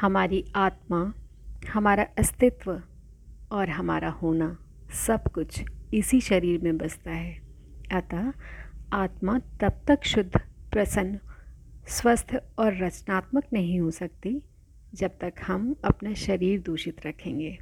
हमारी आत्मा, हमारा अस्तित्व और हमारा होना सब कुछ इसी शरीर में बसता है। अतः आत्मा तब तक शुद्ध, प्रसन्न, स्वस्थ और रचनात्मक नहीं हो सकती जब तक हम अपना शरीर दूषित रखेंगे।